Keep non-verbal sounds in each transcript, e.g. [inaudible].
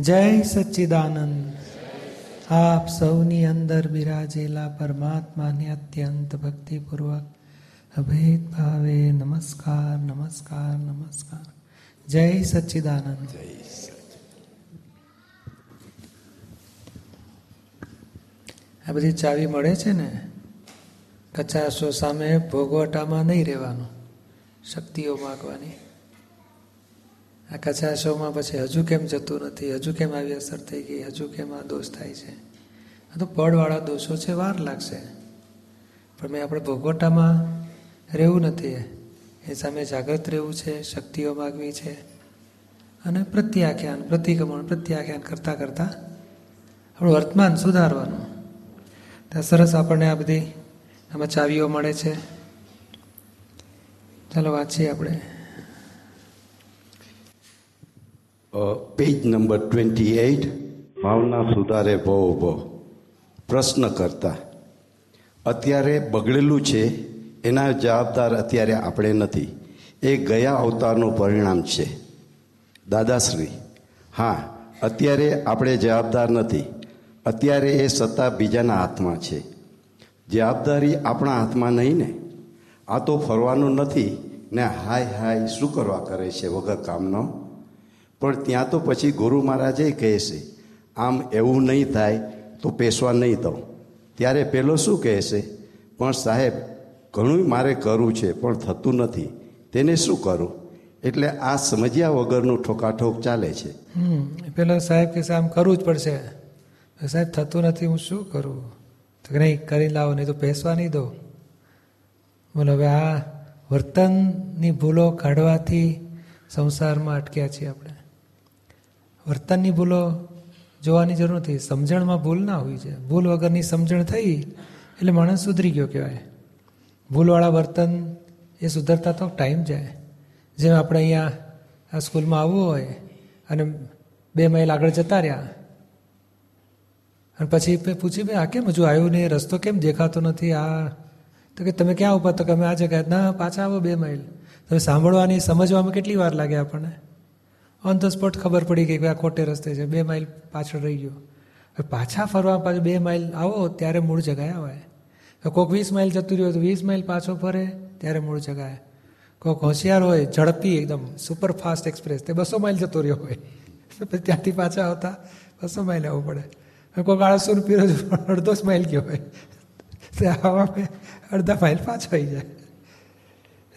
જય સચ્ચિદાનંદ. આપ સૌની અંદર બિરાજેલા પરમાત્માને અત્યંત ભક્તિપૂર્વક અભેદ ભાવે નમસ્કાર નમસ્કાર નમસ્કાર. જય સચ્ચિદાનંદ. આ બધી ચાવી મળે છે ને? કચાશો સામે ભોગવટામાં નહીં રહેવાનું. શક્તિઓ માગવાની. આ કચાશોમાં પછી હજુ કેમ જતું નથી, હજુ કેમ આવી અસર થઈ ગઈ, હજુ કેમ આ દોષ થાય છે? આ તો પડવાળા દોષો છે, વાર લાગશે. પણ મેં આપણે ભોગવટામાં રહેવું નથી. એ સામે જાગૃત રહેવું છે, શક્તિઓ માગવી છે. અને પ્રત્યાખ્યાન, પ્રતિક્રમણ, પ્રત્યાખ્યાન કરતાં કરતાં આપણું વર્તમાન સુધારવાનું. ત્યાં સરસ આપણને આ બધી આમાં ચાવીઓ મળે છે. ચાલો વાંચીએ આપણે. પેજ નંબર ટ્વેન્ટી એઇટ ભાવના સુધારે ભો ભો પ્રશ્ન કરતા, અત્યારે બગડેલું છે, એના જવાબદાર અત્યારે આપણે નથી. એ ગયા અવતારનું પરિણામ છે. દાદાશ્રી, હા, અત્યારે આપણે જવાબદાર નથી. અત્યારે એ સત્તા બીજાના હાથમાં છે. જવાબદારી આપણા હાથમાં નહીં ને? આ તો ફરવાનું નથી ને હાય હાય શું કરવા કરે છે વગર કામનો? પણ ત્યાં તો પછી ગુરુ મહારાજે કહે છે, આમ એવું નહીં થાય તો પેશવા નહીં દઉં. ત્યારે પેલો શું કહે છે, પણ સાહેબ ઘણું મારે કરવું છે, પણ થતું નથી. તેને શું કરું? એટલે આ સમજ્યા વગરનું ઠોકાઠોક ચાલે છે. પેલો સાહેબ કે આમ કરવું જ પડશે. સાહેબ, થતું નથી, હું શું કરું? તો નહીં, કરી લાવો, નહીં તો પેસવા નહીં દો બોલો, હવે આ વર્તનની ભૂલો કાઢવાથી સંસારમાં અટક્યા છીએ આપણે. વર્તનની ભૂલો જોવાની જરૂર નથી. સમજણમાં ભૂલ ના હોવી છે ભૂલ વગરની સમજણ થઈ એટલે માણસ સુધરી ગયો કહેવાય. ભૂલવાળા વર્તન એ સુધરતા તો ટાઈમ જાય. જેમ આપણે અહીંયા આ સ્કૂલમાં આવવું હોય અને બે માઇલ આગળ જતા રહ્યા. અને પછી પૂછ્યું ભાઈ આ કેમ હજુ આવ્યું નહીં? રસ્તો કેમ દેખાતો નથી? આ તો કે, તમે ક્યાં ઊભા તો કે અમે આ જગ્યાએ ના, પાછા આવો બે માઇલ. તમે સાંભળવાની, સમજવામાં કેટલી વાર લાગે આપણને? ઓન ધ સ્પોટ ખબર પડી ગઈ કે આ ખોટે રસ્તે છે, બે માઇલ પાછળ રહી ગયો. પાછા ફરવા પાછું બે માઇલ આવો, ત્યારે મૂળ જગાએ આવે કોઈક વીસ માઇલ જતું રહ્યો તો વીસ માઇલ પાછો ફરે, ત્યારે મૂળ જગાએ કોઈક હોશિયાર હોય, ઝડપી એકદમ સુપર ફાસ્ટ એક્સપ્રેસ તે બસો માઇલ જતો રહ્યો હોય. પછી ત્યાંથી પાછા આવતા બસો માઇલ આવવું પડે. કોઈક આળસો પીરો અડધો જ માઇલ ગયો હોય. તે આવા અડધા માઇલ પાછો આવી જાય.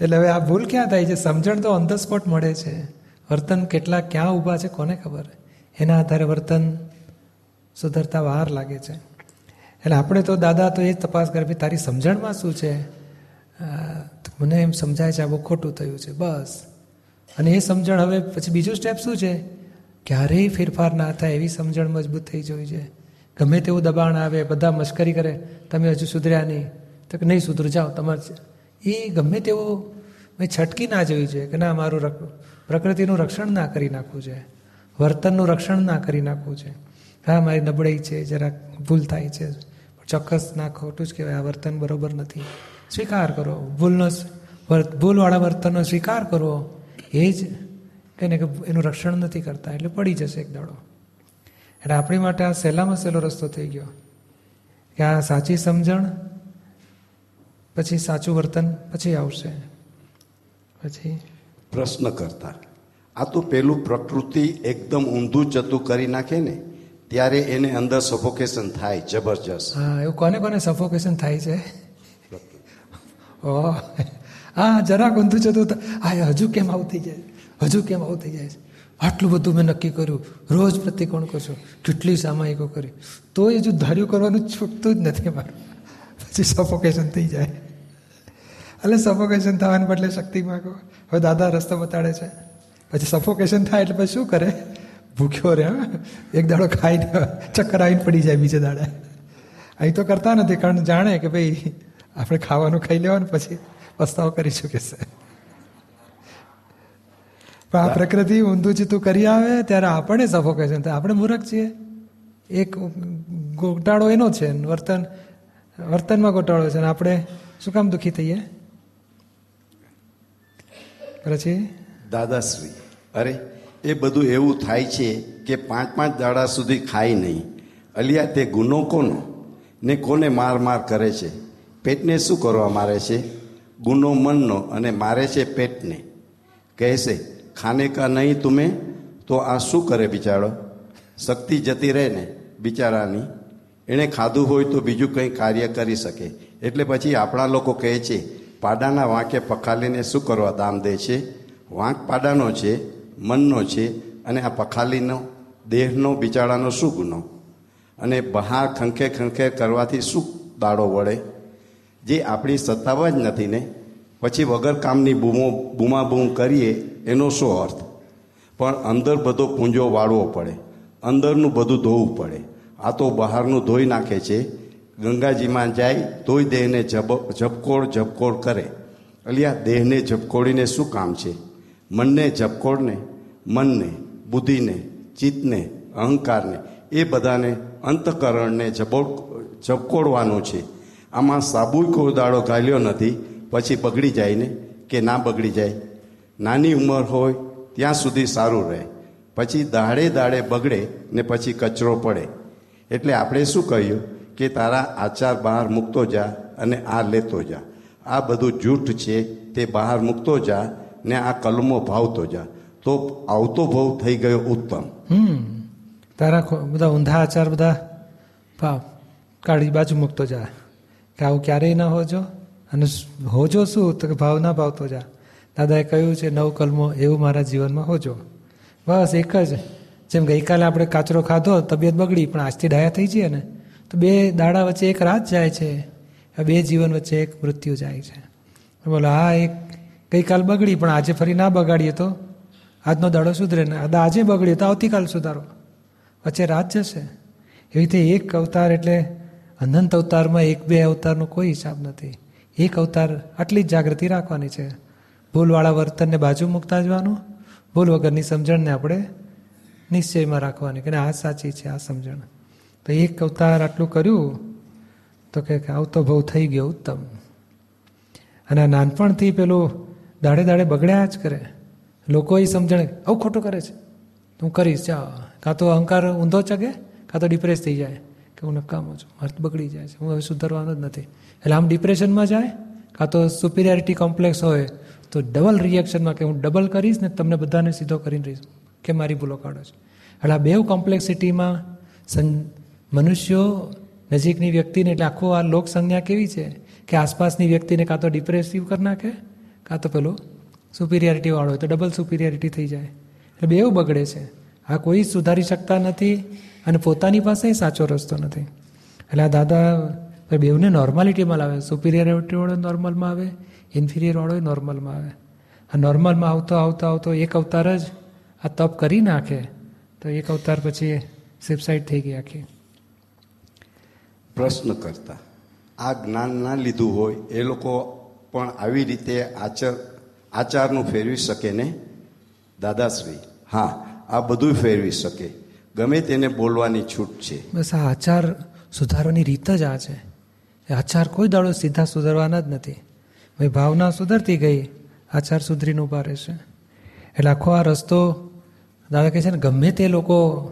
એટલે હવે આ ભૂલ ક્યાં થાય છે? સમજણ તો ઓન ધ સ્પોટ મળે છે. વર્તન કેટલા ક્યાં ઊભા છે, કોને ખબર? એના આધારે વર્તન સુધરતા વાર લાગે છે. એટલે આપણે તો દાદા તો એ જ તપાસ કરે તારી સમજણમાં શું છે? મને એમ સમજાય છે, આ બહુ ખોટું થયું છે. બસ. અને એ સમજણ હવે પછી બીજું સ્ટેપ શું છે? ક્યારેય ફેરફાર ના થાય એવી સમજણ મજબૂત થઈ જવી છે. ગમે તેવું દબાણ આવે, બધા મશ્કરી કરે, તમે હજુ સુધર્યા નહીં. તો નહીં સુધર, જાઓ, તમારે એ ગમે તેવું મેં છટકી ના જોયું છે કે, ના, મારું પ્રકૃતિનું રક્ષણ ના કરી નાખવું છે. વર્તનનું રક્ષણ ના કરી નાખવું છે. હા, મારી નબળાઈ છે, જરાક ભૂલ થાય છે. ચોક્કસ ના ખોટું જ કહેવાય, આ વર્તન બરોબર નથી. સ્વીકાર કરો. ભૂલનો ભૂલવાળા વર્તનનો સ્વીકાર કરવો એ જ કહીને કે એનું રક્ષણ નથી કરતા, એટલે પડી જશે એક દાડો. એટલે આપણી માટે આ સહેલામાં સહેલો રસ્તો થઈ ગયો. કે આ સાચી સમજણ, પછી સાચું વર્તન, પછી આવશે. પછી પ્રશ્ન કરતા. આ તો પેલું પ્રકૃતિ એકદમ ઊંધું જતું કરી નાખે ને, ત્યારે એને અંદર સફોકેશન થાય, જબરજસ્ત. હા, એવું કોને કોને સફોકેશન થાય છે? ઓહ હા, જરાક ઊંધું જતું હા હજુ કેમ આવું થઈ જાય? હજુ કેમ આવું થઈ જાય? આટલું બધું મેં નક્કી કર્યું. રોજ પ્રતિકોણ કરશો. કેટલી સામાયિકો કરી. તો એ જો ધાર્યું કરવાનું છૂટતું જ નથી મારું. પછી સફોકેશન થઈ જાય. એટલે સફોકેશન થવાને બદલે શક્તિ માગો. હવે દાદા રસ્તો બતાડે છે. પછી સફોકેશન થાય એટલે પછી શું કરે? ભૂખ્યો રહે એક દાડો ખાઈને ચક્કર આવીને પડી જાય બીજે દાડે. અહીં તો કરતા નથી કારણ જાણે કે ભાઈ આપણે ખાવાનું ખાઈ લેવાનું પછી પસ્તાવો કરી શકે છે. પણ આ પ્રકૃતિ ઊંધું ચીતું કરી આવે ત્યારે આપણે સફોકેશન થાય. આપણે મૂર્ખ છીએ. એક ગોટાળો એનો છે વર્તન વર્તનમાં ગોટાળો છે. અને આપણે શું કામ દુઃખી થઈએ? પછી દાદાશ્રી, અરે, એ બધું એવું થાય છે કે પાંચ પાંચ દાડા સુધી ખાય નહીં. અલિયા, તે ગુનો કોનો? ને કોને માર માર કરે છે? પેટને શું કરવા મારે છે? ગુનો મનનો અને મારે છે પેટને. કહેશે, ખાને કા નહીં તુમે? તો આ શું કરે બિચારો? શક્તિ જતી રહે ને બિચારાની. એણે ખાધું હોય તો બીજું કંઈ કાર્ય કરી શકે. એટલે પછી આપણા લોકો કહે છે પાડાના વાંકે પખાલીને શું કરવા દામ દે છે? વાંક પાડાનો છે, મનનો છે અને આ પખાલીનો, દેહનો, બિચારાનો શું ગુનો? અને બહાર ખંખે ખંખે કરવાથી શું દાડો વળે? જે આપણી સત્તાવા જ નથી ને? પછી વગર કામની બૂમો, બૂમાબૂમ કરીએ, એનો શું અર્થ? પણ અંદર બધો પૂંજો વાળવો પડે. અંદરનું બધું ધોવું પડે. આ તો બહારનું ધોઈ નાખે છે ગંગાજીમાં જાય, તોય દેહને જબ જપકોળ ઝબકોળ કરે. અલિયા, દેહને જપકોળીને શું કામ છે? મનને જપકોળને મનને, બુદ્ધિને, ચિત્તને, અહંકારને, એ બધાને અંતકરણને જબો ઝબકોડવાનું છે. આમાં સાબુ કોઈ દાડો ગાલ્યો નથી, પછી બગડી જાય ને કે ના બગડી જાય? નાની ઉંમર હોય, ત્યાં સુધી સારું રહે. પછી દાડે દાડે બગડે ને પછી કચરો પડે. એટલે આપણે શું કહ્યું? કે તારા આચાર બહાર મૂકતો જા અને આ લેતો જા. આ બધું જૂઠ છે, તે બહાર મૂકતો જા ને આ કલમો ભાવતો જા. તો આવતો ભાવ થઈ ગયો ઉત્તમ. હમ. તારા બધા ઊંધા આચાર, બધા ભાવ કાઢી બાજુ મૂકતો જા. કે આવું ક્યારેય ના હોજો. અને હોજો શું? તો કે ભાવ ના ભાવતો જા. દાદાએ કહ્યું છે, નવ કલમો એવું મારા જીવનમાં હોજો. બસ એક જ. જેમ ગઈકાલે આપણે કાચરો ખાધો, તબિયત બગડી, પણ આજથી ડાયા થઈ જઈએ ને. તો બે દાડા વચ્ચે એક રાત જાય છે બે જીવન વચ્ચે એક મૃત્યુ જાય છે. બોલો હા એક ગઈકાલ બગડી, પણ આજે ફરી ના બગાડીએ તો? આજનો દાડો સુધરે ને, આ આજે બગડ્યો તો આવતીકાલ સુધારો. વચ્ચે રાત જશે. એવી રીતે એક અવતાર એટલે અનંત અવતારમાં એક બે અવતારનો કોઈ હિસાબ નથી. એક અવતાર આટલી જ જાગૃતિ રાખવાની છે. ભૂલવાળા વર્તનને બાજુ મૂકતા જવાનું, ભૂલ વગરની સમજણને આપણે નિશ્ચયમાં રાખવાની. કે આ સાચી છે, આ સમજણ. તો એક અવતાર આટલું કર્યું, તો કે આવતો ભાવ થઈ ગયો ઉત્તમ. અને નાનપણથી પેલું દાડે દાડે બગડ્યા જ કરે. લોકો એ સમજણ આવું ખોટું કરે છે. હું કરીશ, જા. કાં તો અહંકાર ઊંધો ચગે, કાં તો ડિપ્રેસ થઈ જાય. કે હું નકામો છું, મારે બગડી જાય છે. હું હવે સુધરવાનો જ નથી. એટલે આમ ડિપ્રેશનમાં જાય, કાં તો સુપિરિયરિટી કોમ્પ્લેક્સ હોય, તો ડબલ રિએક્શનમાં કે હું ડબલ કરીશ ને તમને બધાને સીધો કરીને રહીશ. કે મારી ભૂલો કાઢો છે. એટલે આ બેવ કોમ્પ્લેક્સિટીમાં સં મનુષ્યો નજીકની વ્યક્તિને, એટલે આખો આ લોક સંજ્ઞા કેવી છે? કે આસપાસની વ્યક્તિને કાં તો ડિપ્રેસિવ કરી નાખે, કાં તો પેલું સુપિરિયરિટીવાળો હોય, તો ડબલ સુપિરિયરિટી થઈ જાય. એટલે બેવ બગડે છે. આ કોઈ સુધારી શકતા નથી અને પોતાની પાસે સાચો રસ્તો નથી. એટલે આ દાદા બેવને નોર્માલિટીમાં લાવે. સુપિરિયરિટીવાળો નોર્મલમાં આવે ઇન્ફિરિયરવાળો નોર્મલમાં આવે. આ નોર્મલમાં આવતો આવતો આવતો એક અવતાર જ આ તપ કરી નાખે, તો એક અવતાર પછી સેબસાઇડ થઈ ગઈ આખી. પ્રશ્ન કરતા આ જ્ઞાન ના લીધું હોય એ લોકો પણ આવી રીતે આચર આચારનું ફેરવી શકે ને? દાદાશ્રી હા આ બધું ફેરવી શકે. ગમે તેને બોલવાની છૂટ છે. બસ આ આચાર સુધારવાની રીત જ આ છે. એ આચાર કોઈ દાડો સીધા સુધારવાના જ નથી. ભાઈ ભાવના સુધરતી ગઈ આચાર સુધરીને ઊભા રહેશે. એટલે આખો આ રસ્તો દાદા કહે છે ને ગમે તે લોકો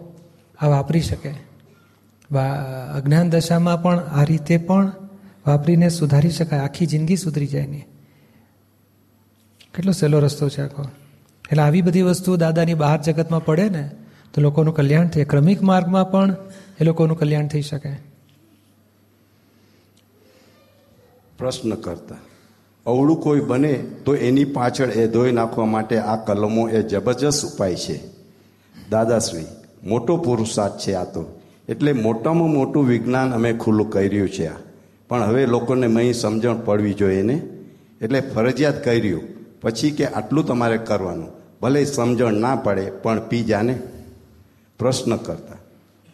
આ વાપરી શકે. અજ્ઞાન દશામાં પણ આ રીતે પણ વાપરીને સુધારી શકાય. આખી જિંદગી સુધરી જાય નહીં કેટલો સહેલો રસ્તો છે આખો. એટલે આવી બધી વસ્તુઓ દાદાની બહાર જગતમાં પડે ને, તો લોકોનું કલ્યાણ થાય. ક્રમિક માર્ગમાં પણ એ લોકોનું કલ્યાણ થઈ શકે. પ્રશ્ન કરતા. અવળું કોઈ બને તો એની પાછળ એ ધોઈ નાખવા માટે આ કલમો એ જબરજસ્ત ઉપાય છે. દાદાશ્રી, મોટો પુરુષાર્થ છે આ તો. એટલે મોટામાં મોટું વિજ્ઞાન અમે ખુલ્લું કર્યું છે આ. પણ હવે લોકોને મહી સમજણ પડવી જોઈએ ને? એટલે ફરજિયાત કર્યું. પછી કે આટલું તમારે કરવાનું. ભલે સમજણ ના પડે, પણ પી જાને પ્રશ્ન કરતા.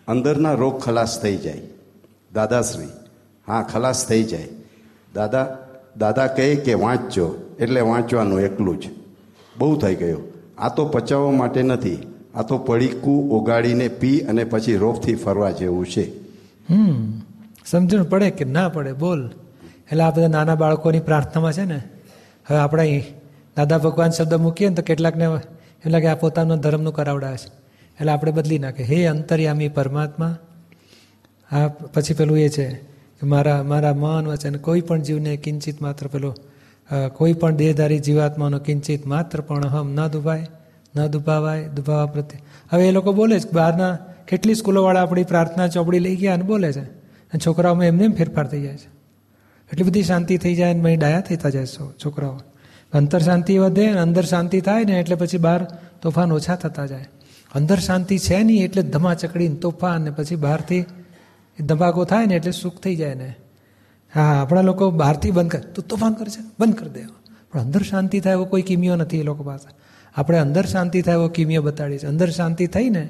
અંદરના રોગ ખલાસ થઈ જાય. દાદાશ્રી, હા, ખલાસ થઈ જાય. દાદા દાદા કહે કે વાંચજો. એટલે વાંચવાનું એકલું જ. બહુ થઈ ગયું. આ તો પચાવવા માટે નથી. આ તો પડીકું ઓગાળીને પી અને પછી રોપથી ફરવા જેવું છે. હમ, સમજણ પડે કે ના પડે? બોલ. એટલે આ બધા નાના બાળકોની પ્રાર્થનામાં છે ને, હવે આપણે દાદા ભગવાન શબ્દ મૂકીએ ને તો કેટલાકને એમ કે આ પોતાનો ધર્મનું કરાવડા છે. એટલે આપણે બદલી નાખે. હે અંતર્યામી પરમાત્મા, આ પછી પેલું એ છે કે મારા મારા મન વચન કોઈ પણ જીવને કિંચિત માત્ર પેલો કોઈ પણ દેહધારી જીવાત્માનો કિંચિત માત્ર પણ હમ ન દુભાય. ન દુભાવાય દુભાવા પ્રત્યે. હવે એ લોકો બોલે છે બહારના કેટલી સ્કૂલોવાળા આપણી પ્રાર્થના ચોપડી લઈ ગયા અને બોલે છે. અને છોકરાઓમાં એમને એમ ફેરફાર થઈ જાય છે. એટલી બધી શાંતિ થઈ જાય અને મહી ડાયા થતા જાય છો છોકરાઓ. અંતર શાંતિ વધે અને અંદર શાંતિ થાય ને એટલે પછી બહાર તોફાન ઓછા થતા જાય. અંદર શાંતિ છે નહીં એટલે ધમા ચકડીને તોફાન ને પછી બહારથી ધમાકો થાય ને એટલે સુખ થઈ જાય ને. હા આપણા લોકો બહારથી બંધ કરે. તો તોફાન કરે છે બંધ કરી દે. પણ અંદર શાંતિ થાય એવો કોઈ કિમિયો નથી એ લોકો પાસે. આપણે અંદર શાંતિ થાય એવો કિમિયો બતાડી છે અંદર શાંતિ થઈ ને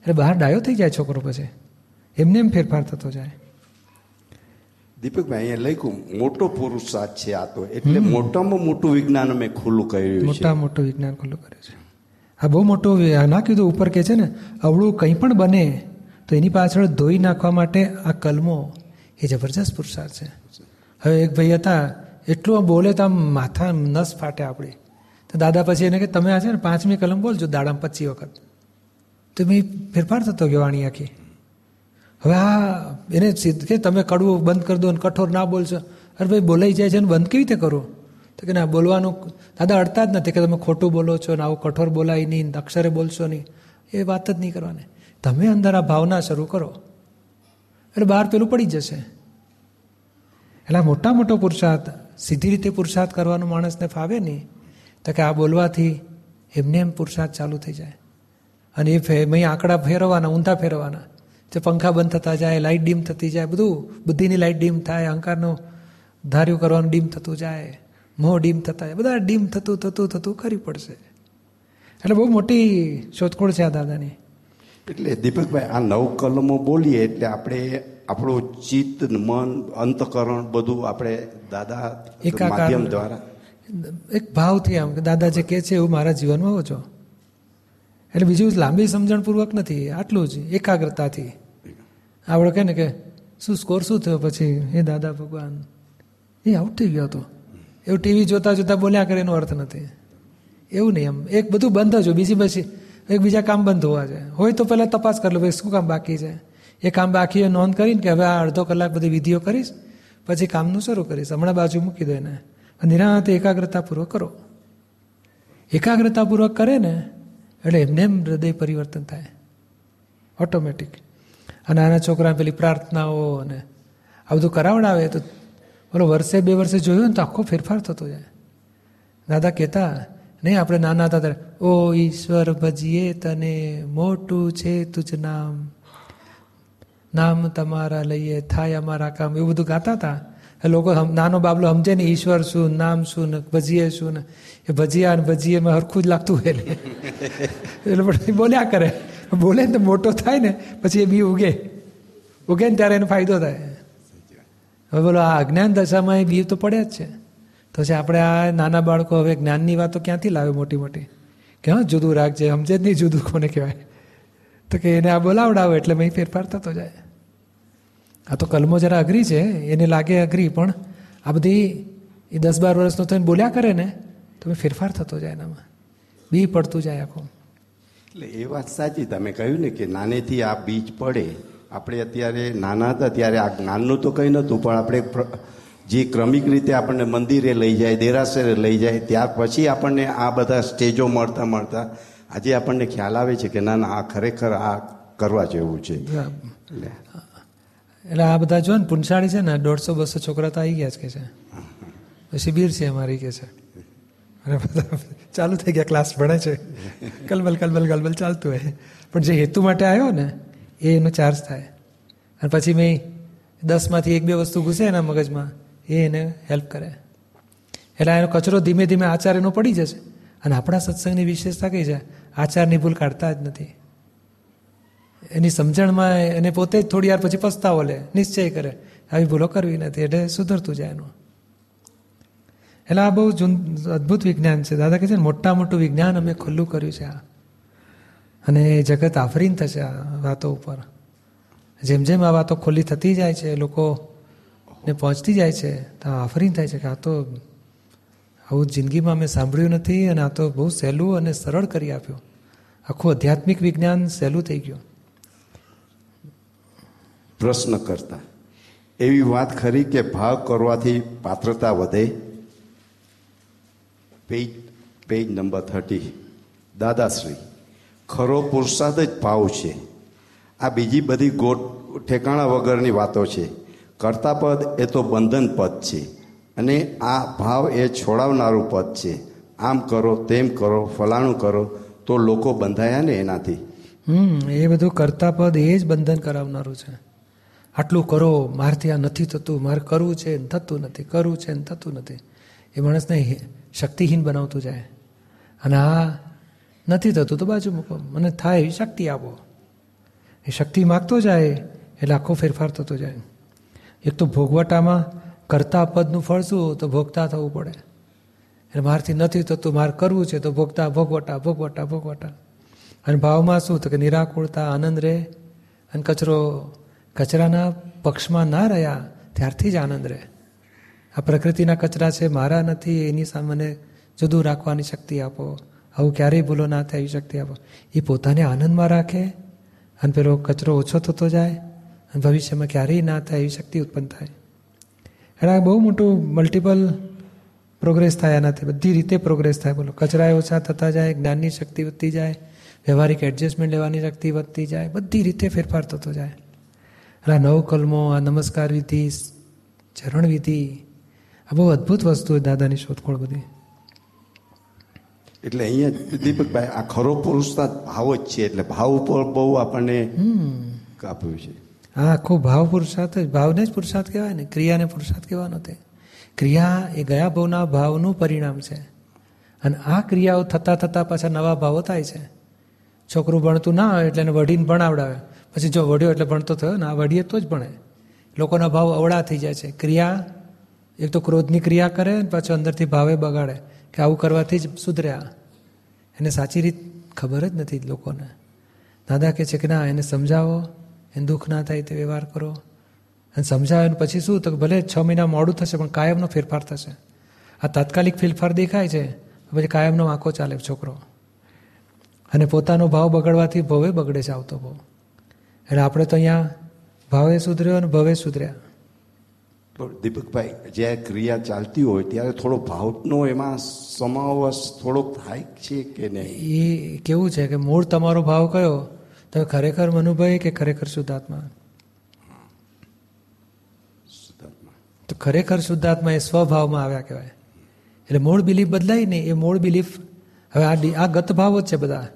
એટલે બહાર ડાયો થઈ જાય છોકરો પછી. એમને એમ ફેરફાર થતો જાય. દીપકભાઈ અહીંયા લખ્યું મોટો પુરુષાર્થ છે આ તો. એટલે મોટામાં મોટું વિજ્ઞાન અમે ખુલ્લું કર્યું મોટા મોટું વિજ્ઞાન ખુલ્લું કર્યું છે. આ બહુ મોટું ના કીધું ઉપર કે છે ને અવળું કંઈ પણ બને તો એની પાછળ ધોઈ નાખવા માટે આ કલમો એ જબરજસ્ત પુરુષાર્થ છે. હવે એક ભાઈ હતા એટલું બોલે તો આમ માથા નસ ફાટે આપણી. તો દાદા પછી એને કે, તમે આ છે ને પાંચમી કલમ બોલજો દાડામાં પચી વખત. તો મેં ફેરફાર થતો ગયો વાણી આખી. હવે આ એને સીધ કે, તમે કડવું બંધ કરી દો અને કઠોર ના બોલશો. અરે ભાઈ, બોલાઈ જાય છે ને બંધ કેવી રીતે કરો? તો કે ના, બોલવાનું દાદા અડતા જ નથી કે તમે ખોટું બોલો છો ને આવું કઠોર બોલાય નહીં અક્ષરે બોલશો નહીં. એ વાત જ નહીં કરવાની. તમે અંદર આ ભાવના શરૂ કરો. એટલે બહાર પેલું પડી જશે. એટલે મોટા મોટો પુરુષાર્થ સીધી રીતે પુરુષાર્થ કરવાનું માણસને ફાવે નહીં. તો કે આ બોલવાથી એમને એમ પુરુષાર્થ ચાલુ થઈ જાય. અને એ ફે મેં આંકડા ફેરવવાના ઊંધા ફેરવવાના. જે પંખા બંધ થતા જાય લાઇટ ડીમ થતી જાય બધું બુદ્ધિની લાઇટ ડીમ થાય અહંકારનું ધાર્યું કરવાનું ડીમ થતું જાય મોં ડીમ થતા જાય બધા ડીમ થતું થતું થતું કરી પડશે. એટલે બહુ મોટી શોધખોળ છે આ દાદાની. એટલે દીપકભાઈ આ નવ કલમો બોલીએ એટલે આપણે આપણું ચિત્ત મન અંતકરણ બધું આપણે દાદા માધ્યમ દ્વારા એક ભાવથી આમ કે દાદા જે કહે છે, એવું મારા જીવનમાં હોજો. એટલે બીજું લાંબી સમજણપૂર્વક નથી, આટલું જ એકાગ્રતાથી. આપણે કહે ને કે, શું સ્કોર શું થયો પછી? હે દાદા ભગવાન. એ આઉટ થઈ ગયો હતો. એવું ટીવી જોતા જોતા બોલ્યા કરે એનો અર્થ નથી. એવું નહીં એમ એક બધું બંધ જ બીજી પછી એક બીજા કામ બંધ હોવા છે હોય તો પહેલાં તપાસ કરી લો, ભાઈ, શું કામ બાકી છે? એ કામ બાકી નોંધ કરીને કે, હવે આ અડધો કલાક બધી વિધિઓ કરીશ, પછી કામનું શરૂ કરીશ. હમણાં બાજુ મૂકી દો એને. નિરાંતે એકાગ્રતાપૂર્વક કરો એકાગ્રતાપૂર્વક કરે ને એટલે એમને એમ હૃદય પરિવર્તન થાય ઓટોમેટિક અને નાના છોકરા પેલી પ્રાર્થનાઓ અને આ બધું કરાવડાવે તો બોલો વર્ષે બે વર્ષે જોયું ને તો આખો ફેરફાર થતો જાય. દાદા કહેતા, નહીં, આપણે નાના હતા ત્યારે, ઓ ઈશ્વર ભજીએ તને મોટું છે તુજ નામ. નામ તમારા લઈએ, થાય અમારા કામ. એવું બધું ગાતા હતા. એ લોકો નાનો બાબલો સમજે ને ઈશ્વર શું, નામ શું ને ભજીએ શું ને, એ ભજીયા ને ભજીએમાં હરખું જ લાગતું હોય એટલે. પછી બોલ્યા કરે. બોલે ને તો મોટો થાય ને, પછી એ બી ઉગે. ઉગે ને ત્યારે એનો ફાયદો થાય. હવે બોલો, આ અજ્ઞાન દશામાં એ બી તો પડ્યા જ છે. તો છે આપણે આ નાના બાળકો હવે જ્ઞાનની વાતો ક્યાંથી લાવે મોટી મોટી? કે હા, જુદું રાખજે, સમજે જ નહીં જુદું કોને કહેવાય. તો કે એને આ બોલાવડાવો એટલે મેં ફેરફાર થતો જાય. આ તો કલમો જરા અઘરી છે એને લાગે અઘરી પણ આ બધી એ દસ બાર વર્ષનો થઈને બોલ્યા કરે ને તો ફેરફાર થતો જાય એનામાં બી પડતું જાય આખું. એટલે એ વાત સાચી તમે કહ્યું ને કે નાનેથી આ બીજ પડે. આપણે અત્યારે નાના હતા ત્યારે આ જ્ઞાનનું તો કંઈ નહોતું પણ આપણે જે ક્રમિક રીતે આપણને મંદિરે લઈ જાય દેરાસરે લઈ જાય ત્યાર પછી આપણને આ બધા સ્ટેજો મળતા મળતા આજે આપણને ખ્યાલ આવે છે કે ના ના આ ખરેખર આ કરવા જેવું છે. એટલે આ બધા જો ને પુનસાળી છે ને દોઢસો બસો છોકરા તો આવી ગયા જ કે છે. શિબિર છે અમારી કે છે. અને બધા ચાલુ થઈ ગયા ક્લાસ ભણે છે. કલબલ કલબલ કલબલ ચાલતું હોય. પણ જે હેતુ માટે આવ્યો ને એ એનો ચાર્જ થાય. અને પછી મેં દસમાંથી એક બે વસ્તુ ઘૂસે એના મગજમાં એ એને હેલ્પ કરે. એટલે એનો કચરો ધીમે ધીમે આચાર્યનો પડી જશે. અને આપણા સત્સંગની વિશેષતા કઈ છે? આચારની ભૂલ કાઢતા જ નથી. એની સમજણમાં એને પોતે જ થોડી વાર પછી પસ્તાવો લે, નિશ્ચય કરે, આવી ભૂલો કરવી નથી, એટલે સુધરતું જાય એનું. એટલે આ બહુ જૂન, અદ્ભુત વિજ્ઞાન છે. દાદા કહે છે મોટા મોટું વિજ્ઞાન અમે ખુલ્લું કર્યું છે આ. અને એ જગત આફરીન થશે આ વાતો ઉપર. જેમ જેમ આ વાતો ખુલ્લી થતી જાય છે લોકોને પહોંચતી જાય છે, તો આફરીન થાય છે કે આ તો આવું જિંદગીમાં મેં સાંભળ્યું નથી અને આ તો બહુ સહેલું અને સરળ કરી આપ્યું. આખું આધ્યાત્મિક વિજ્ઞાન સહેલું થઈ ગયું. પ્રશ્ન કરતા, એવી વાત ખરી કે ભાવ કરવાથી પાત્રતા વધે? Page page number thirty Dadashri, ખરો પુરુષાર્થ જ ભાવ છે. આ બીજી બધી ગોટ, ઠેકાણા વગરની વાતો છે. કરતા પદ એ તો બંધન પદ છે અને આ ભાવ એ છોડાવનારું પદ છે. આમ કરો, તેમ કરો, ફલાણું કરો, તો લોકો બંધાયા ને એનાથી. હમ, એ બધું કરતા પદ એ જ બંધન કરાવનારું છે. આટલું કરો મારથી આ નથી થતું, મારે કરવું છે, ને થતું નથી, કરવું છે, ને થતું નથી. એ માણસને શક્તિહીન બનાવતું જાય. અને આ નથી થતું, તો બાજુ મૂકો. મને થાય, એવી શક્તિ આપો. એ શક્તિ માગતો જાય, એટલે આખો ફેરફાર થતો જાય. એક તો ભોગવટામાં કરતા પદનું ફળ શું? તો ભોગતા થવું પડે. એટલે મારથી નથી થતું, મારે કરવું છે, તો ભોગતા, ભોગવટા ભોગવટા ભોગવટા. અને ભાવમાં શું? તો કે નિરાકુળતા, આનંદ રહે અને કચરો કચરાના પક્ષમાં ના રહ્યા, ત્યારથી જ આનંદ રહે. આ પ્રકૃતિના કચરા છે, મારા નથી, એની સામે જુદું રાખવાની શક્તિ આપો. આવું ક્યારેય ભૂલો ના થાય એવી શક્તિ આપો. એ પોતાને આનંદમાં રાખે, અને પેલો કચરો ઓછો થતો જાય, અને ભવિષ્યમાં ક્યારેય ના થાય એવી શક્તિ ઉત્પન્ન થાય. એટલે આ બહુ મોટું મલ્ટિપલ પ્રોગ્રેસ થાય આનાથી, બધી રીતે પ્રોગ્રેસ થાય. બોલો કચરા ઓછા થતા જાય, જ્ઞાનની શક્તિ વધતી જાય, વ્યવહારિક એડજસ્ટમેન્ટ લેવાની શક્તિ વધતી જાય, બધી રીતે ફેરફાર થતો જાય. એટલે આ નવ કલમો આ નમસ્કાર વિધિ ચરણ વિધિ આ બહુ અદ્ભુત વસ્તુ દાદાની શોધખોળ બધી. એટલે અહીંયા દીપકભાઈ આ ખરો પુરુષાર્થ ભાવ જ છે એટલે ભાવ ઉપર બહુ આપણને આપ્યું છે. હા આખો ભાવ પુરુષાર્થ જ ભાવને જ પુરુષાર્થ કહેવાય ને ક્રિયાને પુરુષાર્થ કહેવાનો તે. ક્રિયા એ ગયા ભાવના ભાવનું પરિણામ છે. અને આ ક્રિયાઓ થતાં થતાં પાછા નવા ભાવો થાય છે. છોકરું ભણતું ના હોય એટલે એને વઢીને ભણાવડાવે. પછી જો વઢ્યો એટલે ભણતો થયો ને આ વઢીએ તો જ ભણે. લોકોના ભાવ અવળા થઈ જાય છે. ક્રિયા, એક તો ક્રોધની ક્રિયા કરે ને પાછો અંદરથી ભાવે બગાડે કે આવું કરવાથી જ સુધર્યા. એને સાચી રીત ખબર જ નથી લોકોને. દાદા કહે છે કે ના, એને સમજાવો, એને દુઃખ ના થાય તે વ્યવહાર કરો. અને સમજાવે પછી શું? તો ભલે છ મહિના મોડું થશે, પણ કાયમનો ફેરફાર થશે. આ તાત્કાલિક ફેરફાર દેખાય છે પછી કાયમનો આંખો ચાલે છોકરો. અને પોતાનો ભાવ બગડવાથી ભવે બગડે છે આવતો ભાવ. એટલે આપણે તો અહીંયા ભાવે સુધર્યો અને ભવે સુધર્યા. દીપકભાઈ જ્યારે ક્રિયા ચાલતી હોય ત્યારે થોડો ભાવનો એમાં સમાવેશ થોડોક થાય છે કે નહીં? એ કેવું છે કે મૂળ તમારો ભાવ કયો? તો ખરેખર મનુભાઈ કે ખરેખર શુદ્ધાત્મા? તો ખરેખર શુદ્ધાત્મા એ સ્વભાવમાં આવ્યા કહેવાય. એટલે મૂળ બિલીફ બદલાય નહીં એ મૂળ બિલીફ હવે આ આ ગત ભાવ જ છે બધા.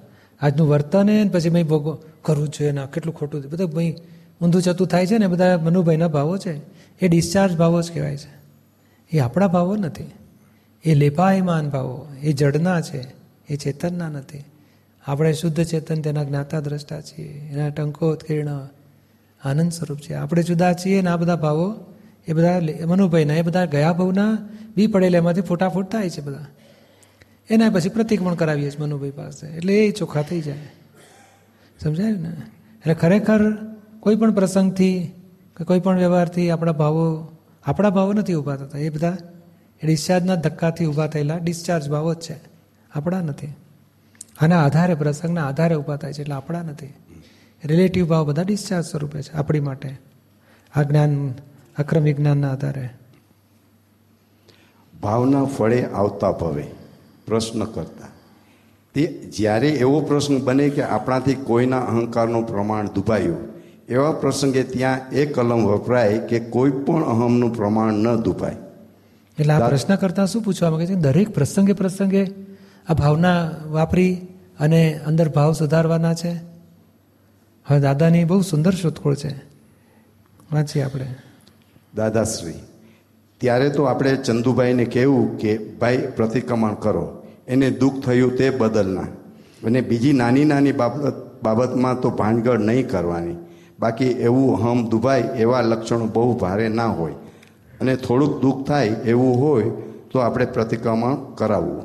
આજનું વર્તન ને પછી ભાઈ ભોગો કરવું જોઈએ ના કેટલું ખોટું છે. બધા ભાઈ ઊંધું ચતું થાય છે ને, બધા મનુભાઈના ભાવો છે. એ ડિસ્ચાર્જ ભાવો જ કહેવાય છે. એ આપણા ભાવો નથી. એ લેપાયમાન ભાવો, એ જડના છે, એ ચેતનના નથી. આપણે શુદ્ધ ચેતન તેના જ્ઞાતા દ્રષ્ટા છીએ. એના ટંકો ઉત્કીર્ણ આનંદ સ્વરૂપ છે. આપણે જુદા છીએ ને આ બધા ભાવો, એ બધા મનુભાઈના, એ બધા ગયા ભાવના બી પડેલા એમાંથી ફૂટાફૂટ થાય છે બધા. એના પછી પ્રતિક્રમણ કરાવીએ છીએ મનુભાઈ પાસે. એટલે એ ચોખ્ખા થઈ જાય. સમજાય ને? એટલે ખરેખર કોઈ પણ પ્રસંગથી કે કોઈ પણ વ્યવહારથી આપણા ભાવો આપણા ભાવો નથી ઊભા થતા. એ બધા ડિસ્ચાર્જના ધક્કાથી ઊભા થયેલા ડિસ્ચાર્જ ભાવો જ છે. આપણા નથી. આના આધારે, પ્રસંગના આધારે ઊભા થાય છે. એટલે આપણા નથી. રિલેટિવ ભાવ બધા ડિસ્ચાર્જ સ્વરૂપે છે, આપણી માટે. આ જ્ઞાન, અક્રમ વિજ્ઞાનના આધારે. ભાવના ફળે આવતા ભવે. પ્રશ્ન કરતા. તે જ્યારે એવો પ્રશ્ન બને કે આપણાથી કોઈના અહંકારનું પ્રમાણ દુભાયું એવા પ્રસંગે ત્યાં એ કલમ વપરાય કે કોઈ પણ અહમનું પ્રમાણ ન દુભાય. એટલે આ પ્રશ્ન કરતા શું પૂછવા માંગે છે? દરેક પ્રસંગે પ્રસંગે આ ભાવના વાપરી અને અંદર ભાવ સુધારવાના છે? હવે દાદાની બહુ સુંદર શોધખોળ છે. વાંચીએ આપણે. દાદાશ્રી ત્યારે તો આપણે ચંદુભાઈને કહેવું કે ભાઈ પ્રતિક્રમણ કરો. એને દુઃખ થયું તે બદલના. અને બીજી નાની નાની બાબત બાબતમાં તો ભાનગડ નહીં કરવાની. બાકી એવું હમ દુભાય એવા લક્ષણો બહુ ભારે ના હોય. અને થોડુંક દુઃખ થાય એવું હોય તો આપણે પ્રતિક્રમણ કરાવવું.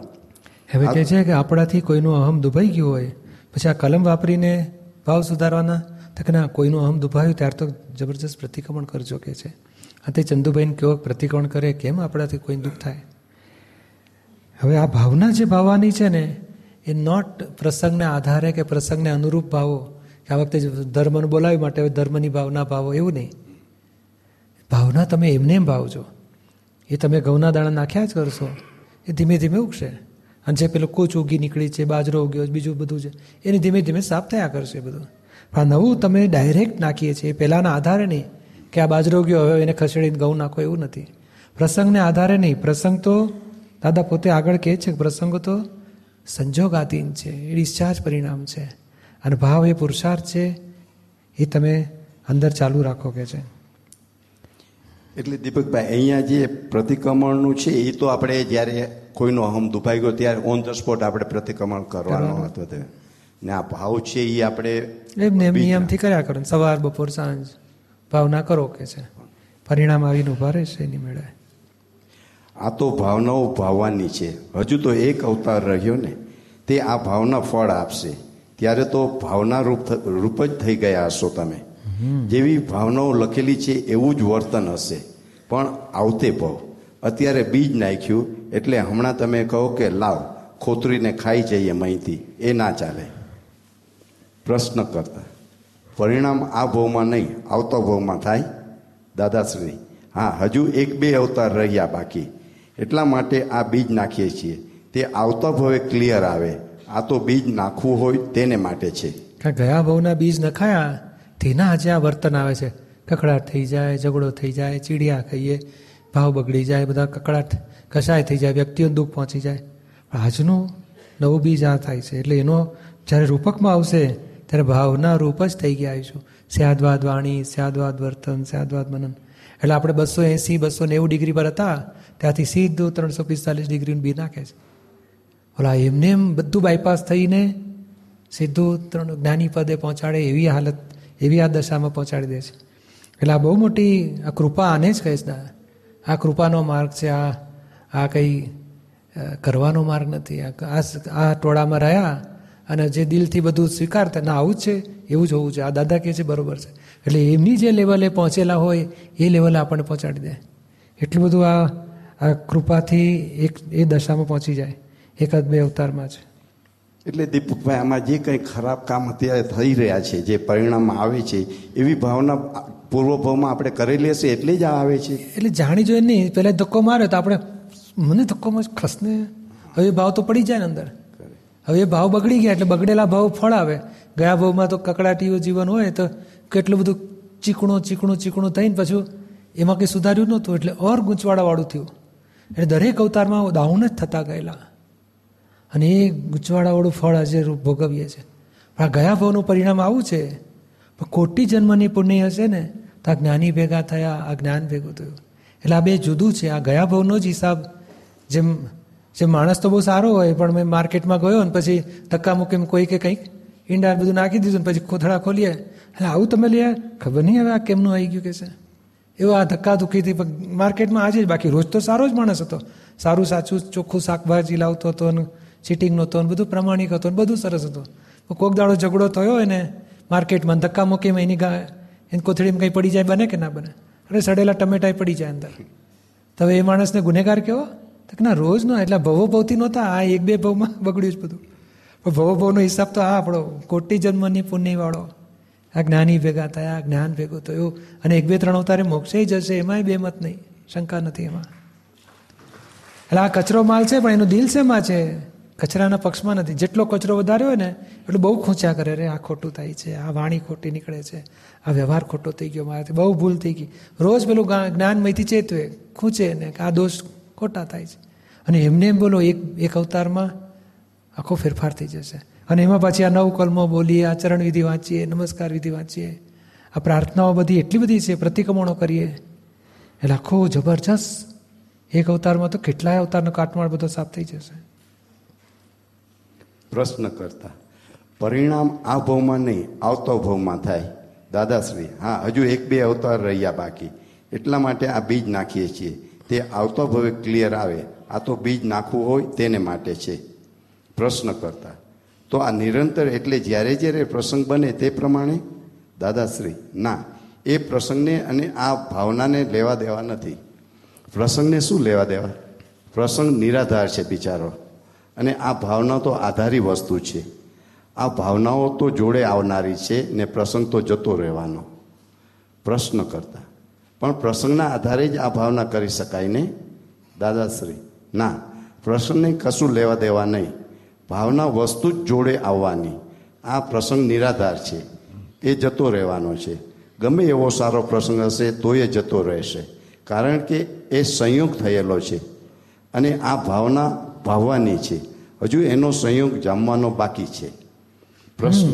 હવે કહે છે કે આપણાથી કોઈનું અહમ દુભાઈ ગયું હોય પછી આ કલમ વાપરીને ભાવ સુધારવાના તો કે ના કોઈનું અહમ દુભાયું ત્યાર તો જબરજસ્ત પ્રતિક્રમણ કરજો કે છે. આ તે ચંદુભાઈને કેવો પ્રતિકોણ કરે, કેમ આપણાથી કોઈ દુઃખ થાય? હવે આ ભાવના જે ભાવવાની છે ને, એ નોટ પ્રસંગને આધારે કે પ્રસંગને અનુરૂપ ભાવો, કે આ વખતે ધર્મને બોલાવી માટે હવે ધર્મની ભાવના ભાવો, એવું નહીં. ભાવના તમે એમને એમ ભાવજો. એ તમે ઘઉંના દાણા નાખ્યા જ કરશો, એ ધીમે ધીમે ઉગશે. અને જે પેલો કોચ ઉગી નીકળી છે, બાજરો ઉગ્યો બીજું બધું છે, એને ધીમે ધીમે સાફ થયા કરશે બધું. પણ નવું તમે ડાયરેક્ટ નાખીએ છીએ પહેલાંના આધારે નહીં. કે આ બાજરો ગયો હવે એને ખસેડીને ઘઉં નાખો એવું નથી. પ્રસંગને આધારે નહીં. પ્રસંગ તો દાદા પોતે આગળ કહે છે કે પ્રસંગો તો સંજોગાધીન છે. એ ડિસ્ચાર્જ પરિણામ છે. અને ભાવ એ પુરુષાર્થ છે. એ તમે અંદર ચાલુ રાખો કે છે. એટલે દીપકભાઈ અહીંયા જે પ્રતિક્રમણનું છે એ તો આપણે જ્યારે કોઈનો અહમ દુભાઈ ગયો ત્યારે ઓન ધ સ્પોટ આપણે પ્રતિક્રમણ કરવાનો હતો. ને આ ભાવ છે એ આપણે એમ નિયમથી કર્યા કરો. સવાર બપોર સાંજ. ભાવના કરો કે છે. પરિણામ આવીને ઊભા રહેશે એની મેળે. આ તો ભાવનાઓ ભાવવાની છે. હજુ તો એક અવતાર રહ્યો ને તે આ ભાવના ફળ આપશે. ત્યારે તો ભાવના રૂપ રૂપ જ થઈ ગયા હશો તમે. જેવી ભાવનાઓ લખેલી છે એવું જ વર્તન હશે. પણ આવતે ભાવ. અત્યારે બીજ નાખ્યું એટલે હમણાં તમે કહો કે લાવ ખોતરીને ખાઈ જઈએ અહીંથી એ ના ચાલે. પ્રશ્ન કરતા. પરિણામ આ ભાવમાં નહીં, આવતો ભાવમાં થાય. દાદાશ્રી, હા, હજુ એક બે અવતાર રહ્યા બાકી. એટલા માટે આ બીજ નાખીએ છીએ. તે આવતા ભવે ક્લિયર આવે. આ તો બીજ નાખવું હોય તેને માટે છે. ગયા ભાવના બીજ નખાયા, તેના આજે આ વર્તન આવે છે. કકડાટ થઈ જાય, ઝઘડો થઈ જાય, ચીડિયા ખાઈએ, ભાવ બગડી જાય, બધા કકડાટ કસાય થઈ જાય, વ્યક્તિઓને દુઃખ પહોંચી જાય. પણ આજનું નવું બીજ આ થાય છે. એટલે એનો જ્યારે રૂપકમાં આવશે ત્યારે ભાવના રૂપ જ થઈ ગયા આવીશું સ્યાદવાદ વાણી, સ્યાદવાદ વર્તન, સ્યાદવાદ મનન. એટલે આપણે બસો એંસી, બસો નેવું ડિગ્રી પર હતા, ત્યાંથી સીધું ત્રણસો પિસ્તાલીસ ડિગ્રીનું બી નાખે છે. ઓલા એમને એમ બધું બાયપાસ થઈને સીધું ત્રણ જ્ઞાની પદે પહોંચાડે એવી હાલત, એવી આ દશામાં પહોંચાડી દે છે. એટલે આ બહુ મોટી આ કૃપા આને જ કહીશ ને આ કૃપાનો માર્ગ છે, આ આ કંઈ કરવાનો માર્ગ નથી. આ આ ટોળામાં રહ્યા અને જે દિલથી બધું સ્વીકારતા ના આવું જ છે એવું જ હોવું છે આ દાદા કહે છે બરોબર છે. એટલે એમની જે લેવલે પહોંચેલા હોય એ લેવલે આપણને પહોંચાડી દે. એટલું બધું આ આ કૃપાથી એક એ દશામાં પહોંચી જાય. એકાદ બે અવતારમાં છે એટલે દીપકભાઈ આમાં જે કંઈ ખરાબ કામ અત્યારે થઈ રહ્યા છે જે પરિણામ આવે છે એવી ભાવના પૂર્વભાવમાં આપણે કરેલી હશે એટલે જ આવે છે? એટલે જાણી જોઈએ નહીં પહેલાં ધક્કો માર્યો તો આપણે મને ધક્કો માં ખસને. હવે ભાવ તો પડી જાય ને અંદર. હવે એ ભાવ બગડી ગયા એટલે બગડેલા ભાવ ફળ આવે. ગયા ભાવમાં તો કકડાટીઓ જીવન હોય તો કેટલું બધું ચીકણું ચીકણું ચીકણું થઈને પછી એમાં કંઈ સુધાર્યું નહોતું એટલે ઓર ગૂંચવાડાવાળું થયું. એટલે દરેક અવતારમાં દાઉન જ થતા ગયેલા. અને એ ગૂંચવાડાવાળું ફળ આજે ભોગવીએ છીએ પણ આ ગયા ભાવનું પરિણામ આવું છે. પણ કોટી જન્મની પુણ્ય હશે ને, તો આ જ્ઞાની ભેગા થયા, આ જ્ઞાન ભેગું થયું. એટલે આ બે જુદું છે. આ ગયા ભાવનો જ હિસાબ જેમ જેમ માણસ તો બહુ સારો હોય, પણ મેં માર્કેટમાં ગયો ને પછી ધક્કા મૂકીને કોઈ કે કંઈક ઈંડા બધું નાખી દીધું ને પછી કોથળા ખોલીએ. એટલે આવું તમે લે ખબર નહીં હવે આ કેમનું આવી ગયું કે છે. એવો આ ધક્કા ધુક્કીથી માર્કેટમાં આજે જ બાકી. રોજ તો સારો જ માણસ હતો. સારું સાચું ચોખ્ખું શાકભાજી લાવતો હતો ને ચીટિંગ નહોતો ને બધું પ્રમાણિક હતો ને બધું સરસ હતું. કોક દાડો ઝઘડો થયો હોય ને માર્કેટમાં ધક્કા મૂકીમાં એની ગા એની કોથળીમાં કંઈ પડી જાય બને કે ના બને? અરે સડેલા ટમેટાય પડી જાય અંદર. તો હવે એ માણસને ગુનેગાર કેવો? તો કે ના રોજનો એટલે ભવો ભવથી નહોતા, આ એક બે ભવમાં [laughs] બગડ્યું જ બધું. પણ ભવો ભવનો હિસાબ તો આ આપણો કોટી જન્મની પુણ્યવાળો. આ જ્ઞાની ભેગા થયા, આ જ્ઞાન ભેગું થયું, અને એક બે ત્રણ અવતારે મોક્ષે જશે, એમાંય બે મત નહીં, શંકા નથી એમાં. એટલે આ કચરો માલ છે, પણ એનું દિલ શેમાં છે? કચરાના પક્ષમાં નથી. જેટલો કચરો વધારે હોય ને, એટલું બહુ ખૂંચ્યા કરે. રે આ ખોટું થાય છે, આ વાણી ખોટી નીકળે છે, આ વ્યવહાર ખોટો થઈ ગયો, મારાથી બહુ ભૂલ થઈ ગઈ. રોજ પેલું જ્ઞા- જ્ઞાનમયથી ચેતવે, ખૂંચે ને કે આ દોષ ખોટા થાય છે. અને એમને એમ બોલો, એક એક અવતારમાં આખો ફેરફાર થઈ જશે. અને એમાં પાછી આ નવ કલમો બોલીએ આચરણ વિધિ વાંચીએ, નમસ્કાર વિધિ વાંચીએ. આ પ્રાર્થનાઓ બધી એટલી બધી છે, પ્રતિક્રમણો કરીએ. એટલે આખો જબરજસ્ત એક અવતારમાં તો કેટલાય અવતારનો કાટમાળ બધો સાફ થઈ જશે. પ્રશ્ન કરતા, પરિણામ આ ભાવમાં નહીં, આવતો ભાવમાં થાય. દાદાશ્રી, હા, હજુ એક બે અવતાર રહ્યા બાકી. એટલા માટે આ બીજ નાખીએ છીએ. તે આવતો ભવે ક્લિયર આવે. આ તો બીજ નાખવું હોય તેને માટે છે. પ્રશ્ન કરતા. તો આ નિરંતર એટલે જ્યારે જ્યારે પ્રસંગ બને તે પ્રમાણે? દાદાશ્રી, ના. એ પ્રસંગને અને આ ભાવનાને લેવા દેવા નથી. પ્રસંગને શું લેવા દેવા? પ્રસંગ નિરાધાર છે બિચારો. અને આ ભાવના તો આધારી વસ્તુ છે. આ ભાવનાઓ તો જોડે આવનારી છે ને પ્રસંગ તો જતો રહેવાનો. પ્રશ્ન કરતા. પણ પ્રસંગના આધારે જ આ ભાવના કરી શકાય ને? દાદાશ્રી, ના, પ્રસંગને કશું લેવા દેવા નહીં. ભાવના વસ્તુ જ જોડે આવવાની. આ પ્રસંગ નિરાધાર છે. એ જતો રહેવાનો છે. ગમે એવો સારો પ્રસંગ હશે તો એ જતો રહેશે. કારણ કે એ સંયોગ થયેલો છે. અને આ ભાવના ભાવવાની છે. હજુ એનો સંયોગ જામવાનો બાકી છે. પ્રશ્ન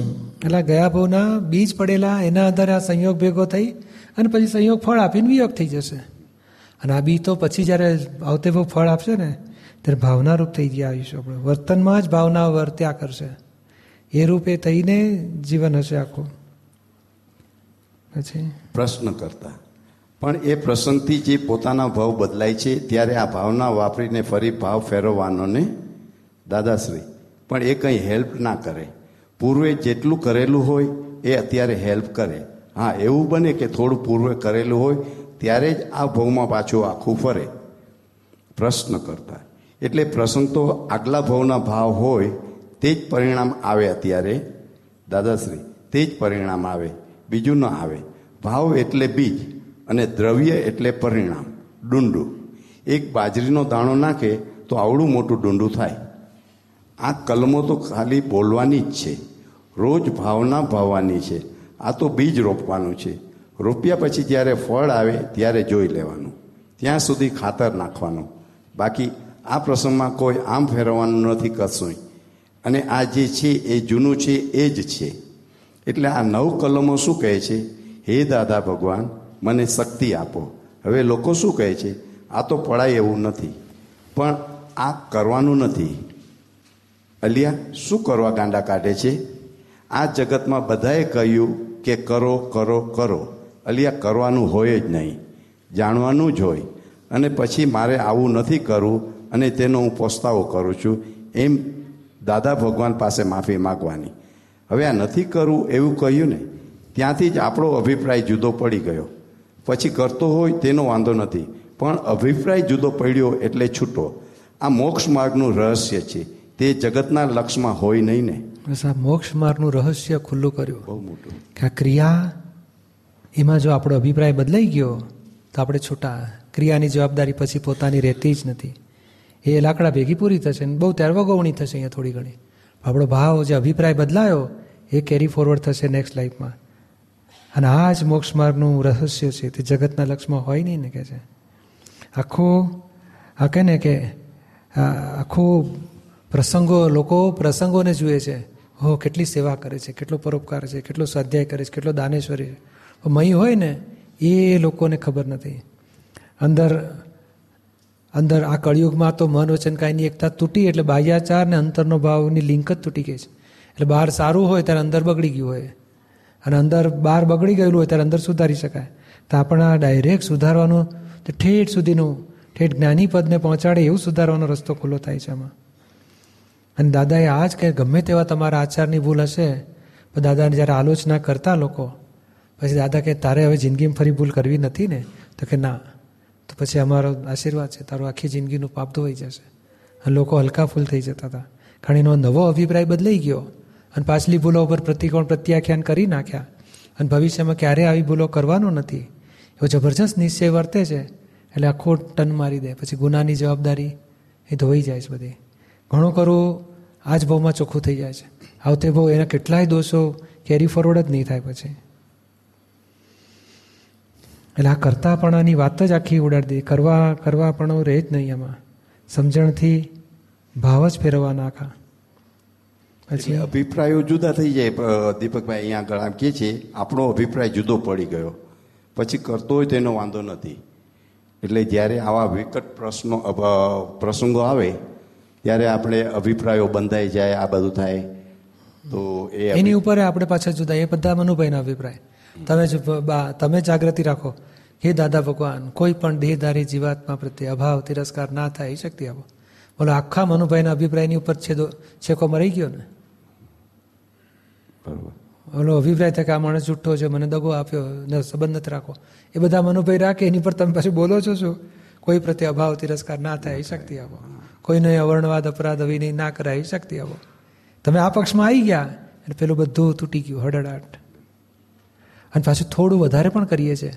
એટલે ગયા ભાવના બીજ પડેલા, એના આધારે આ સંયોગ ભેગો થઈ. અને પછી સંયોગ ફળ આપીને વિયોગ થઈ જશે. અને આ બી તો પછી જ્યારે આવતે બહુ ફળ આપશે ને, ત્યારે ભાવના રૂપ થઈ ગયા આવીશું આપણે. વર્તનમાં જ ભાવના વર્ત્યા કરશે. એ રૂપે થઈને જીવન હશે આખું. પછી? પ્રશ્ન કરતા. પણ એ પ્રસંગથી જે પોતાના ભાવ બદલાય છે, ત્યારે આ ભાવના વાપરીને ફરી ભાવ ફેરવવાનો ને? દાદાશ્રી, પણ એ કંઈ હેલ્પ ના કરે. પૂર્વે જેટલું કરેલું હોય, એ અત્યારે હેલ્પ કરે. હા, એવું બને કે થોડું પૂર્વે કરેલું હોય, ત્યારે જ આ ભવમાં પાછું આખું ફરે. પ્રશ્ન કરતા. એટલે પ્રસંગ તો આગલા ભાવના ભાવ હોય, તે જ પરિણામ આવે અત્યારે. દાદાશ્રી, તે જ પરિણામ આવે. બીજું ન આવે. ભાવ એટલે બીજ અને દ્રવ્ય એટલે પરિણામ. ડુંડું. એક બાજરીનો દાણો નાખે તો આવડું મોટું ડુંડું થાય. આ કલમો તો ખાલી બોલવાની જ છે. રોજ ભાવના ભાવવાની છે. આ તો બીજ રોપવાનું છે. રોપ્યા પછી જ્યારે ફળ આવે ત્યારે જોઈ લેવાનું. ત્યાં સુધી ખાતર નાખવાનું. બાકી આ પ્રસંગમાં કોઈ આમ ફેરવવાનું નથી કશું. અને આ જે છે એ જૂનું છે એ જ છે. એટલે આ નવ કલમો શું કહે છે? હે દાદા ભગવાન, મને શક્તિ આપો. હવે લોકો શું કહે છે? આ તો પડાય એવું નથી. પણ આ કરવાનું નથી. અલિયા, શું કરવા ગાંડા કાઢે છે? આ જગતમાં બધાએ કહ્યું કે કરો કરો કરો. અલિયા, કરવાનું હોય જ નહીં. જાણવાનું જ હોય. અને પછી મારે આવું નથી કરવું અને તેનો હું પસ્તાવો કરું છું. એમ દાદા ભગવાન પાસે માફી માગવાની. હવે આ નથી કરવું એવું કહ્યું ને, ત્યાંથી જ આપણો અભિપ્રાય જુદો પડી ગયો. પછી કરતો હોય તેનો વાંધો નથી. પણ અભિપ્રાય જુદો પડ્યો એટલે છૂટો. આ મોક્ષ માર્ગનું રહસ્ય છે. તે જગતના લક્ષમાં હોય નહીં ને. બસ આ મોક્ષ માર્ગનું રહસ્ય ખુલ્લું કર્યું. બહુ મોટું. કે આ ક્રિયા એમાં જો આપણો અભિપ્રાય બદલાઈ ગયો તો આપણે છૂટા. ક્રિયાની જવાબદારી પછી પોતાની રહેતી જ નથી. એ લાકડા ભેગી પૂરી થશે ને બહુ ત્યારવગવણી થશે અહીંયા થોડી ઘણી. આપણો ભાવ જે અભિપ્રાય બદલાયો એ કેરી ફોરવર્ડ થશે નેક્સ્ટ લાઈફમાં અને આ જ મોક્ષ માર્ગનું રહસ્ય છે. તે જગતના લક્ષમાં હોય નહીં ને કે છે. આખું આ કહે ને કે આખો પ્રસંગો લોકો પ્રસંગોને જુએ છે. હો, કેટલી સેવા કરે છે, કેટલો પરોપકાર છે, કેટલો સ્વાધ્યાય કરે છે, કેટલો દાનેશ્વરી છે. મય હોય ને, એ લોકોને ખબર નથી. અંદર અંદર આ કળિયુગમાં તો મન વચન કાંઈની એકતા તૂટી, એટલે બાહ્યાચાર ને અંતરનો ભાવની લિંક જ તૂટી ગઈ છે. એટલે બહાર સારું હોય, ત્યારે અંદર બગડી ગયું હોય. અને અંદર બહાર બગડી ગયેલું હોય, ત્યારે અંદર સુધારી શકાય. તો આપણે ડાયરેક્ટ સુધારવાનું, તો ઠેઠ સુધીનું, ઠેઠ જ્ઞાની પદને પહોંચાડે, એવું સુધારવાનો રસ્તો ખુલ્લો થાય છે આમાં. અને દાદાએ આ જ કે ગમે તેવા તમારા આચારની ભૂલ હશે, પણ દાદાને જ્યારે આલોચના કરતા લોકો. પછી દાદા કે તારે હવે જિંદગીમાં ફરી ભૂલ કરવી નથી ને? તો કે, ના. તો પછી અમારો આશીર્વાદ છે, તારું આખી જિંદગીનું પાપ ધોવાઈ જશે. અને લોકો હલકા ફૂલ થઈ જતા હતા. કારણ એનો નવો અભિપ્રાય બદલાઈ ગયો. અને પાછલી ભૂલો ઉપર પ્રતિકોણ પ્રત્યાખ્યાન કરી નાખ્યા. અને ભવિષ્યમાં ક્યારે આવી ભૂલો કરવાનો નથી. એવો જબરજસ્ત નિશ્ચય વર્તે છે. એટલે આખો ટન મારી દે. પછી ગુનાની જવાબદારી એ ધોઈ જાય છે બધી. ઘણું કરવું આ જ ભાવમાં ચોખ્ખું થઈ જાય છે. આવતે ભાવ એના કેટલાય દોષો કેરી ફોરવર્ડ જ નહીં થાય પછી. એટલે આ કરતાપણાની વાત જ આખી ઉડાડી દે કરવા કરવાપણો રહે જ નહીં એમાં સમજણથી ભાવ જ ફેરવવાના આખા. પછી? અભિપ્રાયો જુદા થઈ જાય દીપકભાઈ અહીંયા આગળ આમ કે છે આપણો અભિપ્રાય જુદો પડી ગયો. પછી કરતો હોય તેનો વાંધો નથી. એટલે જ્યારે આવા વિકટ પ્રશ્નો પ્રસંગો આવે ત્યારે આપણે અભિપ્રાયો બંધાઈ જાય આ બધું થાય તો એ એની ઉપર આપણે પાછા જુદા એ બધા મનુભાઈના અભિપ્રાય. તમે જ બા- તમે જાગૃતિ રાખો. હે દાદા ભગવાન કોઈ પણ દેહધારી જીવાત્મા પ્રત્યે અભાવ તિરસ્કાર ના થાય એ શક્તિ આપો. બોલો આખા મનુભાઈના અભિપ્રાયની ઉપર છેદો છેકો મરી ગયો ને? બરાબર. ઓલો અભિપ્રાય થાય કે આ માણસ જુઠ્ઠો છે મને દગો આપ્યો ને સંબંધ નથી રાખો. એ બધા મનુભાઈ રાખે એની પર તમે પાછું બોલો છો શું? કોઈ પ્રત્યે અભાવ તિરસ્કાર ના થાય એ શક્તિ આપો. કોઈને અવર્ણવાદ, અપરાધ, અભિનય ના કરાય શકતી આપો. તમે આ પક્ષમાં આવી ગયા એટલે પેલું બધું તૂટી ગયું, હડડાટ. અને પાછું થોડું વધારે પણ કરીએ છીએ.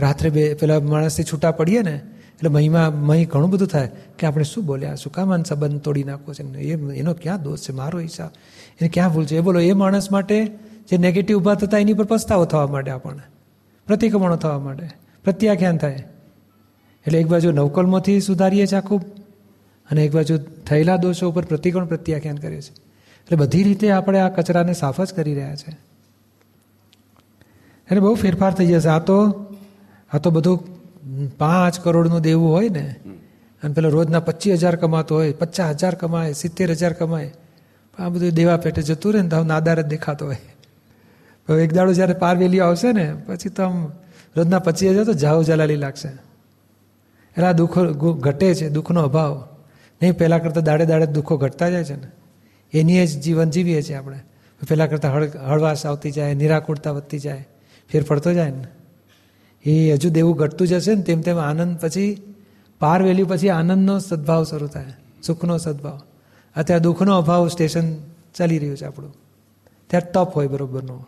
રાત્રે બે, પેલા માણસથી છૂટા પડીએ ને, એટલે મહીમાં, મહી ઘણું બધું થાય કે આપણે શું બોલ્યા, શું કામ સંબંધ તોડી નાખવો છે? એ, એનો ક્યાં દોષ છે? મારો હિસાબ. એને ક્યાં ભૂલ છે? એ બોલો, એ માણસ માટે જે નેગેટિવ ઊભા થતા એની પર પસ્તાવો થવા માટે આપણને. પ્રતિક્રમણો થવા માટે પ્રત્યાખ્યાન થાય. એટલે એક બાજુ નવકલમાંથી સુધારીએ છીએ આખું. અને એક બાજુ થયેલા દોષો ઉપર પ્રતિકોણ પ્રત્યાખ્યાન કરીએ છીએ એટલે બધી રીતે આપણે આ કચરાને સાફ જ કરી રહ્યા છે. એટલે બહુ ફેરફાર થઈ જશે. આ તો આ તો બધું પાંચ કરોડનું દેવું હોય ને, અને પેલો રોજના પચીસ હજાર કમાતો હોય, પચાસ હજાર કમાય, સિત્તેર હજાર કમાય. આ બધું દેવા પેટે જતું રહે ને તો નાદાર જ દેખાતો હોય. હવે એક દાડો જ્યારે પાર વેલીઓ આવશે ને, પછી તો આમ રોજના પચીસ હજાર તો જાવ જલાલી લાગશે. એટલે આ દુઃખો ઘટે છે, દુઃખનો અભાવ. નહીં, પહેલાં કરતાં દાડે દાડે દુઃખો ઘટતા જાય છે ને. એની જ જીવન જીવીએ છીએ આપણે. પહેલાં કરતાં હળ, હળવાશ આવતી જાય, નિરાકુરતા વધતી જાય ફેર પડતો જાય ને. એ હજુ દેવું ઘટતું જશે ને તેમ તેમ આનંદ પછી, પાર વેલ્યુ પછી આનંદનો સદભાવ શરૂ થાય, સુખનો સદભાવ. અત્યારે દુઃખનો અભાવ સ્ટેશન ચાલી રહ્યું છે આપણું. ત્યારે તપ હોય બરોબરનો.